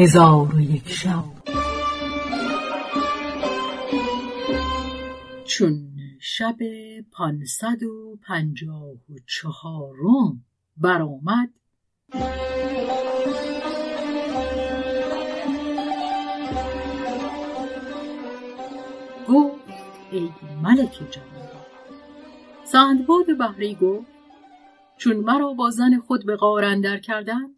هزار و یک شب. چون شب پانصد و پنجاه و چهارم برآمد گفت ای ملک جوان سندباد بحری گفت چون مرا با زن خود به غار اندر کردند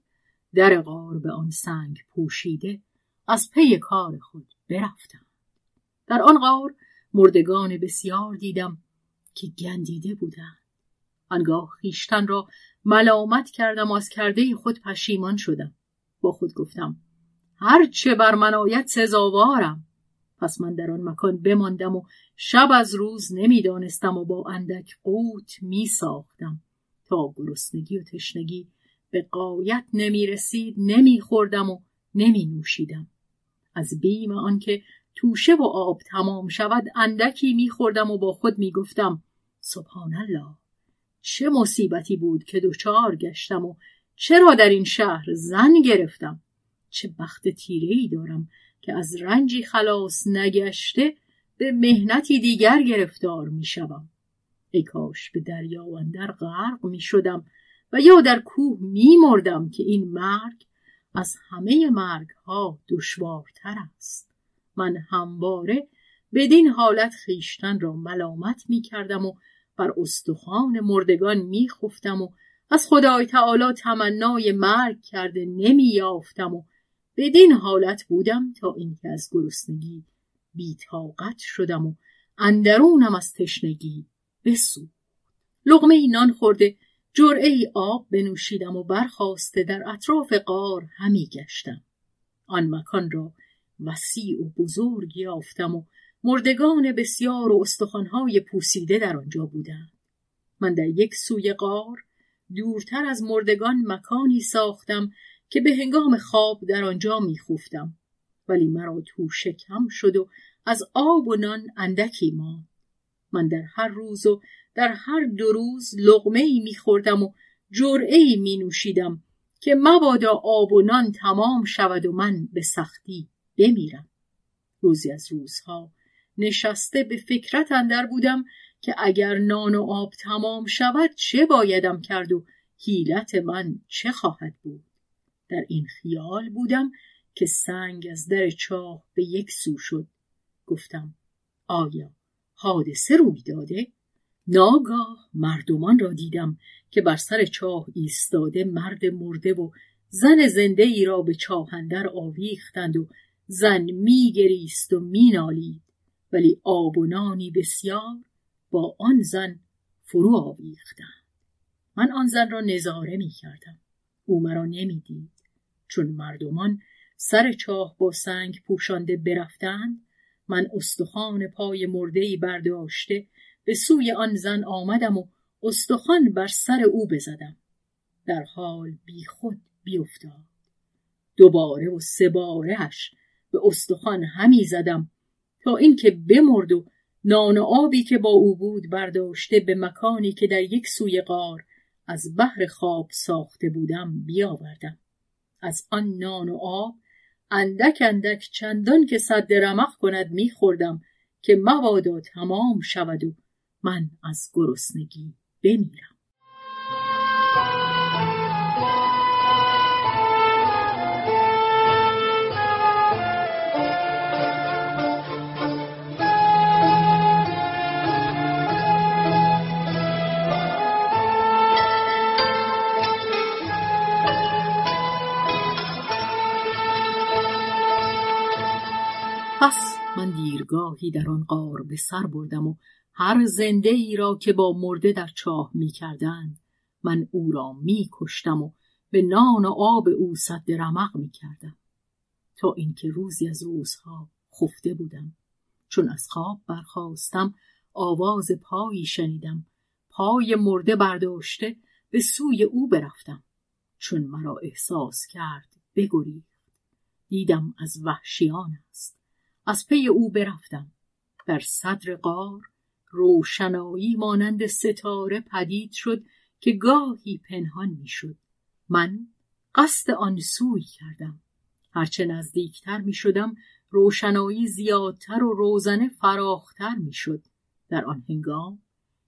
در غار به آن سنگ پوشیده از پی کار خود برفتم. در آن غار مردگان بسیار دیدم که گندیده بودند. آنگاه خیشتن را ملامت کردم از کرده خود پشیمان شدم. با خود گفتم هرچه بر من آید سزاوارم. پس من در آن مکان بماندم و شب از روز نمی‌دانستم و با اندک قوت می ساختم تا گرسنگی و تشنگی به قایت نمی رسید نمی خوردم و نمی نوشیدم از بیم آنکه توشه و آب تمام شود اندکی می خوردم و با خود می گفتم سبحان الله چه مصیبتی بود که دچار گشتم و چرا در این شهر زن گرفتم. چه بخت تیره ای دارم که از رنجی خلاص نگشته به مهنتی دیگر گرفتار می شوم. ای کاش به دریا و اندر غرق می شدم و یا در کوه می مردم که این مرگ از همه مرگ ها دشوارتر است. من همواره بدین حالت خیشتن را ملامت می کردم و بر استخوان مردگان می خفتم و از خدای تعالی تمنای مرگ کرده نمی یافتم و بدین حالت بودم تا اینکه از گرسنگی بیتاقت شدم و اندرونم از تشنگی بسود لغمه نان خورده جرعه ای آب بنوشیدم و برخواسته در اطراف قار همی گشتم. آن مکان را وسیع و بزرگ یافتم و مردگان بسیار و استخوانهای پوسیده در آنجا بودند. من در یک سوی قار دورتر از مردگان مکانی ساختم که به هنگام خواب در آنجا میخوفتم ولی مرا توشه کم شد و از آب و نان اندکی ماند. من در هر روز و در هر دو روز لغمه ای میخوردم و جرعه ای می نوشیدم که مبادا آب و نان تمام شود و من به سختی بمیرم. روزی از روزها نشسته به فکرت اندر بودم که اگر نان و آب تمام شود چه بایدم کرد و حیلت من چه خواهد بود. در این خیال بودم که سنگ از در چاه به یک سو شد. گفتم آیا حادثه روی داده؟ ناگاه مردمان را دیدم که بر سر چاه ایستاده مرد مرده و زن زنده ای را به چاهندر آویختند و زن میگریست و مینالید. ولی آب و نانی بسیار با آن زن فرو آویختند. من آن زن را نظاره می کردم او مرا نمی‌دید. چون مردمان سر چاه با سنگ پوشانده برفتند من استخوان پای مردهای برداشته به سوی آن زن آمدم و استخوان بر سر او بزدم. در حال بی خود بیافتاد دوباره و سه بارهش به استخوان همی زدم تا اینکه بمرد و نان و آبی که با او بود برداشته به مکانی که در یک سوی غار از بحر خواب ساخته بودم بیاوردم. از آن نان و آب اندک اندک چندان که صد رمق کند میخوردم که مبادا تمام شود و من از گرسنگی بمیرم. پس من دیرگاهی در آن غار به سر بردم و هر زنده ای را که با مرده در چاه می کردند من او را می کشتم و به نان و آب او صد رمق می کردم تا اینکه روزی از روزها خفته بودم. چون از خواب برخواستم آواز پایی شنیدم. پای مرده برداشته به سوی او برفتم. چون مرا احساس کرد بگریخت. دیدم از وحشیان است. از پی او برفتم. در صدر غار روشنایی مانند ستاره پدید شد که گاهی پنهان می‌شد. من قصد آن سوی کردم. هرچه نزدیکتر می شدم روشنایی زیادتر و روزنه فراختر می شد. در آن هنگام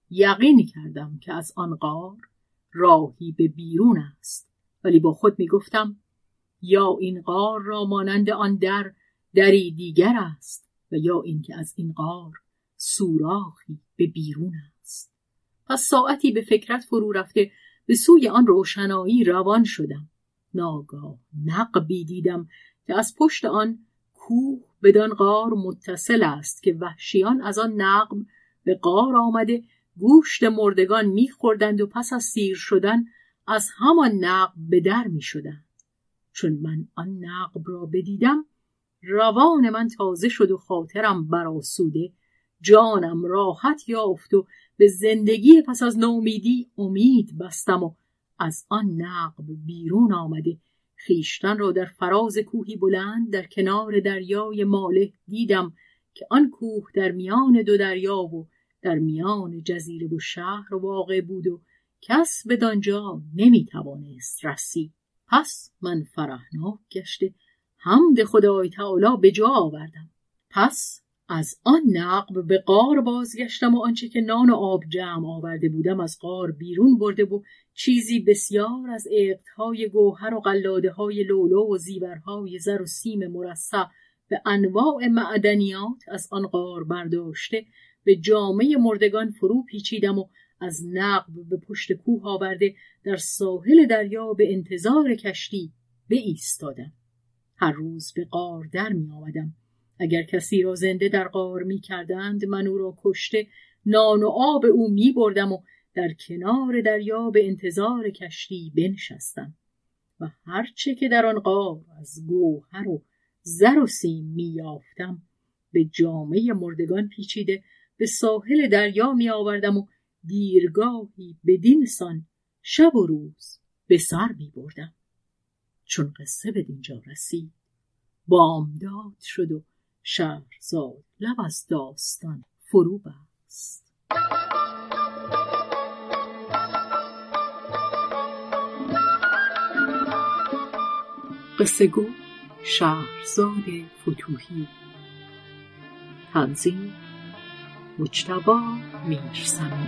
یقین کردم که از آن غار راهی به بیرون است. ولی با خود می گفتم یا این غار را مانند آن در دری دیگر است و یا اینکه از این غار سوراخی به بیرون است. پس ساعتی به فکرت فرو رفته به سوی آن روشنایی روان شدم. ناگاه نقبی دیدم که از پشت آن کوه بدان غار متصل است که وحشیان از آن نقب به غار آمده گوشت مردگان میخوردند و پس از سیر شدن از همان نقب به در می‌شدند. چون من آن نقب را بدیدم روان من تازه شد و خاطرم براسوده جانم راحت یافت و به زندگی پس از نومیدی امید بستم و از آن نقب بیرون آمده. خیشتن را در فراز کوهی بلند در کنار دریای ماله دیدم که آن کوه در میان دو دریا و در میان جزیره و شهر واقع بود و کس به دانجا نمی توانست رسید پس من فرحناک گشته حمد خدای تعالی به جا آوردم. پس از آن نقب به قار بازگشتم و آنچه که نان و آب جمع آورده بودم از قار بیرون برده و چیزی بسیار از اقتهای گوهر و قلاده های لولو و زیورهای زر و سیم مرصع به انواع معدنیات از آن قار برداشته به جامعه مردگان فرو پیچیدم و از نقب به پشت کوه آورده در ساحل دریا به انتظار کشتی به ایستادم هر روز به قار در می آمدم اگر کسی را زنده در قار می کردند من او را کشته نان و آب او می بردم و در کنار دریا به انتظار کشتی بنشستم. و هرچه که در آن قار از گوهر و زر و سیم می یافتم به جامعه مردگان پیچیده به ساحل دریا می آوردم و دیرگاهی بدین سان شب و روز به سر می بردم چون قصه به دینجا رسید بامداد شد و شهرزاد لب از داستان فرو بست. قصه گو شهرزاد فتوهی. تنظیم مجتبا میرسمی